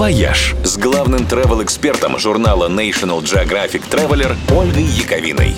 «Вояж» с главным travel-экспертом журнала National Geographic Traveler Ольгой Яковиной.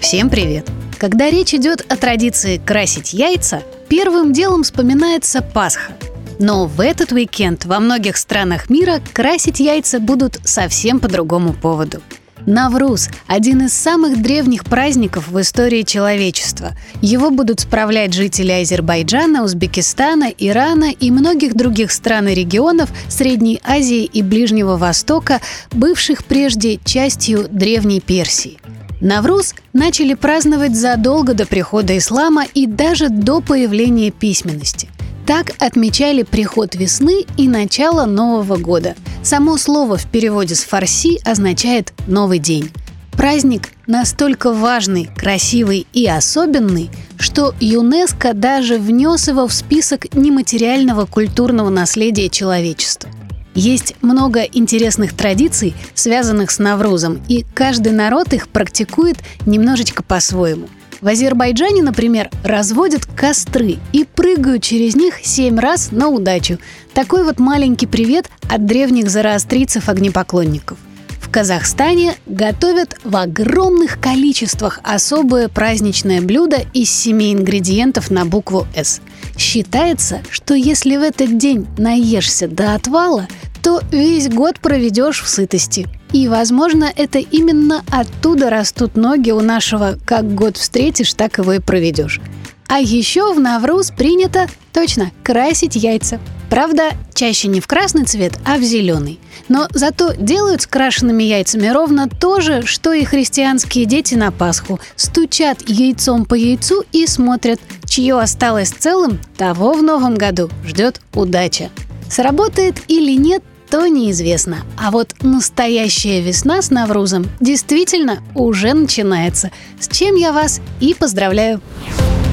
Всем привет! Когда речь идет о традиции красить яйца, первым делом вспоминается Пасха. Но в этот уикенд во многих странах мира красить яйца будут совсем по другому поводу – Навруз – один из самых древних праздников в истории человечества. Его будут справлять жители Азербайджана, Узбекистана, Ирана и многих других стран и регионов Средней Азии и Ближнего Востока, бывших прежде частью Древней Персии. Навруз начали праздновать задолго до прихода ислама и даже до появления письменности – так отмечали приход весны и начало Нового года. Само слово в переводе с фарси означает «новый день». Праздник настолько важный, красивый и особенный, что ЮНЕСКО даже внес его в список нематериального культурного наследия человечества. Есть много интересных традиций, связанных с Наврузом, и каждый народ их практикует немножечко по-своему – в Азербайджане, например, разводят костры и прыгают через них семь раз на удачу. Такой вот маленький привет от древних зороастрийцев-огнепоклонников. В Казахстане готовят в огромных количествах особое праздничное блюдо из семи ингредиентов на букву «С». Считается, что если в этот день наешься до отвала, то весь год проведешь в сытости. И, возможно, это именно оттуда растут ноги у нашего «как год встретишь, так его и проведешь». А еще в Навруз принято, точно, красить яйца. Правда, чаще не в красный цвет, а в зеленый. Но зато делают с крашенными яйцами ровно то же, что и христианские дети на Пасху. Стучат яйцом по яйцу и смотрят, чье осталось целым, того в новом году ждет удача. Сработает или нет, то неизвестно. А вот настоящая весна с Наврузом действительно уже начинается. С чем я вас и поздравляю.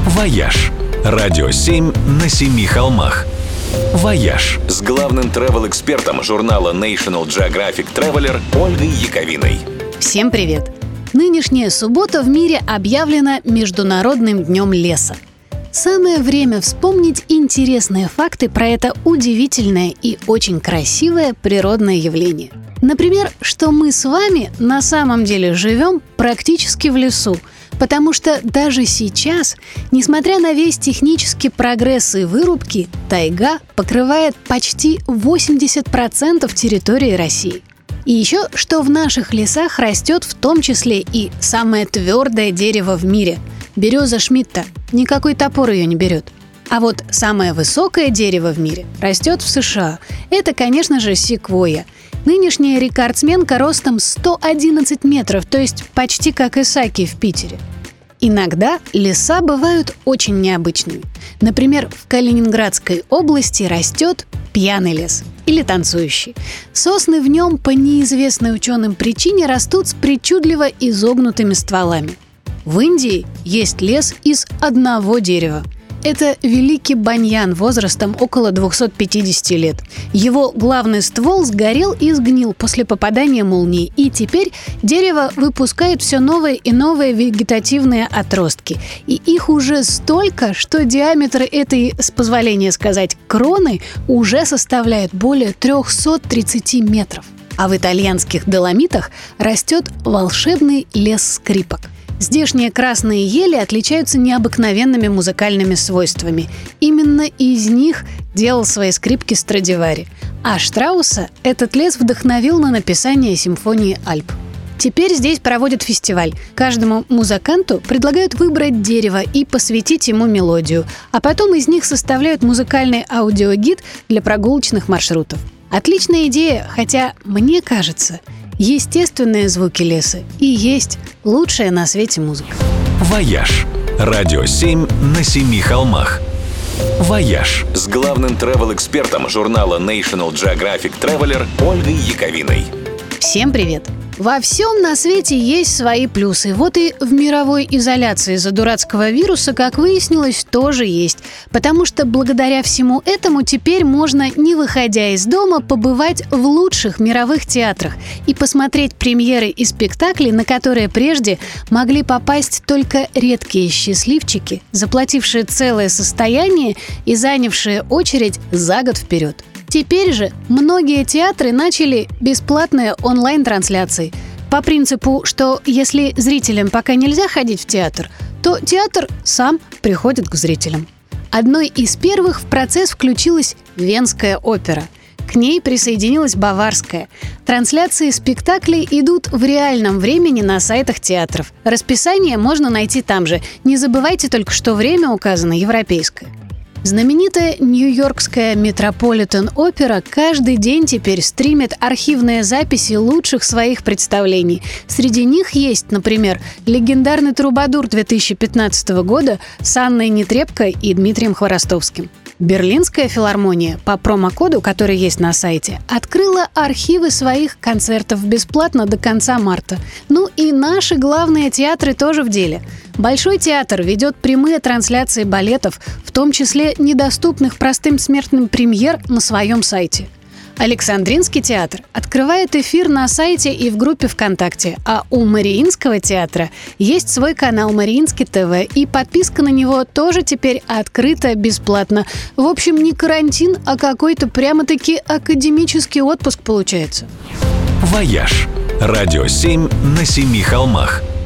«Вояж» – радио 7 на семи холмах. «Вояж» с главным travel-экспертом журнала National Geographic Traveler Ольгой Яковиной. Всем привет! Нынешняя суббота в мире объявлена Международным днем леса – Самое время вспомнить интересные факты про это удивительное и очень красивое природное явление. Например, что мы с вами на самом деле живем практически в лесу, потому что даже сейчас, несмотря на весь технический прогресс и вырубки, тайга покрывает почти 80% территории России. И еще, что в наших лесах растет в том числе и самое твердое дерево в мире – Береза Шмидта. Никакой топор ее не берет. А вот самое высокое дерево в мире растет в США. Это, конечно же, секвойя. Нынешняя рекордсменка ростом 111 метров, то есть почти как Исаки в Питере. Иногда леса бывают очень необычными. Например, в Калининградской области растет пьяный лес или танцующий. Сосны в нем по неизвестной ученым причине растут с причудливо изогнутыми стволами – в Индии есть лес из одного дерева. Это великий баньян возрастом около 250 лет. Его главный ствол сгорел и сгнил после попадания молнии, и теперь дерево выпускает все новые и новые вегетативные отростки. И их уже столько, что диаметр этой, с позволения сказать, кроны уже составляет более 330 метров. А в итальянских доломитах растет волшебный лес скрипок – Здешние красные ели отличаются необыкновенными музыкальными свойствами. Именно из них делал свои скрипки Страдивари. А Штрауса этот лес вдохновил на написание симфонии Альп. Теперь здесь проводят фестиваль. Каждому музыканту предлагают выбрать дерево и посвятить ему мелодию, а потом из них составляют музыкальный аудиогид для прогулочных маршрутов. Отличная идея, хотя, мне кажется, естественные звуки леса и есть лучшая на свете музыка. «Вояж» – радио 7 на семи холмах. «Вояж» с главным travel-экспертом журнала National Geographic Traveler Ольгой Яковиной. Всем привет! Во всем на свете есть свои плюсы. Вот и в мировой изоляции из-за дурацкого вируса, как выяснилось, тоже есть. Потому что благодаря всему этому теперь можно, не выходя из дома, побывать в лучших мировых театрах и посмотреть премьеры и спектакли, на которые прежде могли попасть только редкие счастливчики, заплатившие целое состояние и занявшие очередь за год вперед. Теперь же многие театры начали бесплатные онлайн-трансляции. По принципу, что если зрителям пока нельзя ходить в театр, то театр сам приходит к зрителям. Одной из первых в процесс включилась Венская опера. К ней присоединилась Баварская. Трансляции спектаклей идут в реальном времени на сайтах театров. Расписание можно найти там же. Не забывайте только, что время указано европейское. Знаменитая нью-йоркская Метрополитен Опера каждый день теперь стримит архивные записи лучших своих представлений. Среди них есть, например, легендарный трубадур 2015 года с Анной Нетребко и Дмитрием Хворостовским. Берлинская филармония по промокоду, который есть на сайте, открыла архивы своих концертов бесплатно до конца марта. Ну и наши главные театры тоже в деле. Большой театр ведет прямые трансляции балетов, в том числе недоступных простым смертным премьер на своем сайте. Александринский театр открывает эфир на сайте и в группе ВКонтакте, а у Мариинского театра есть свой канал Мариинский ТВ, и подписка на него тоже теперь открыта бесплатно. В общем, не карантин, а какой-то прямо-таки академический отпуск получается. «Вояж» – радио 7 на семи холмах –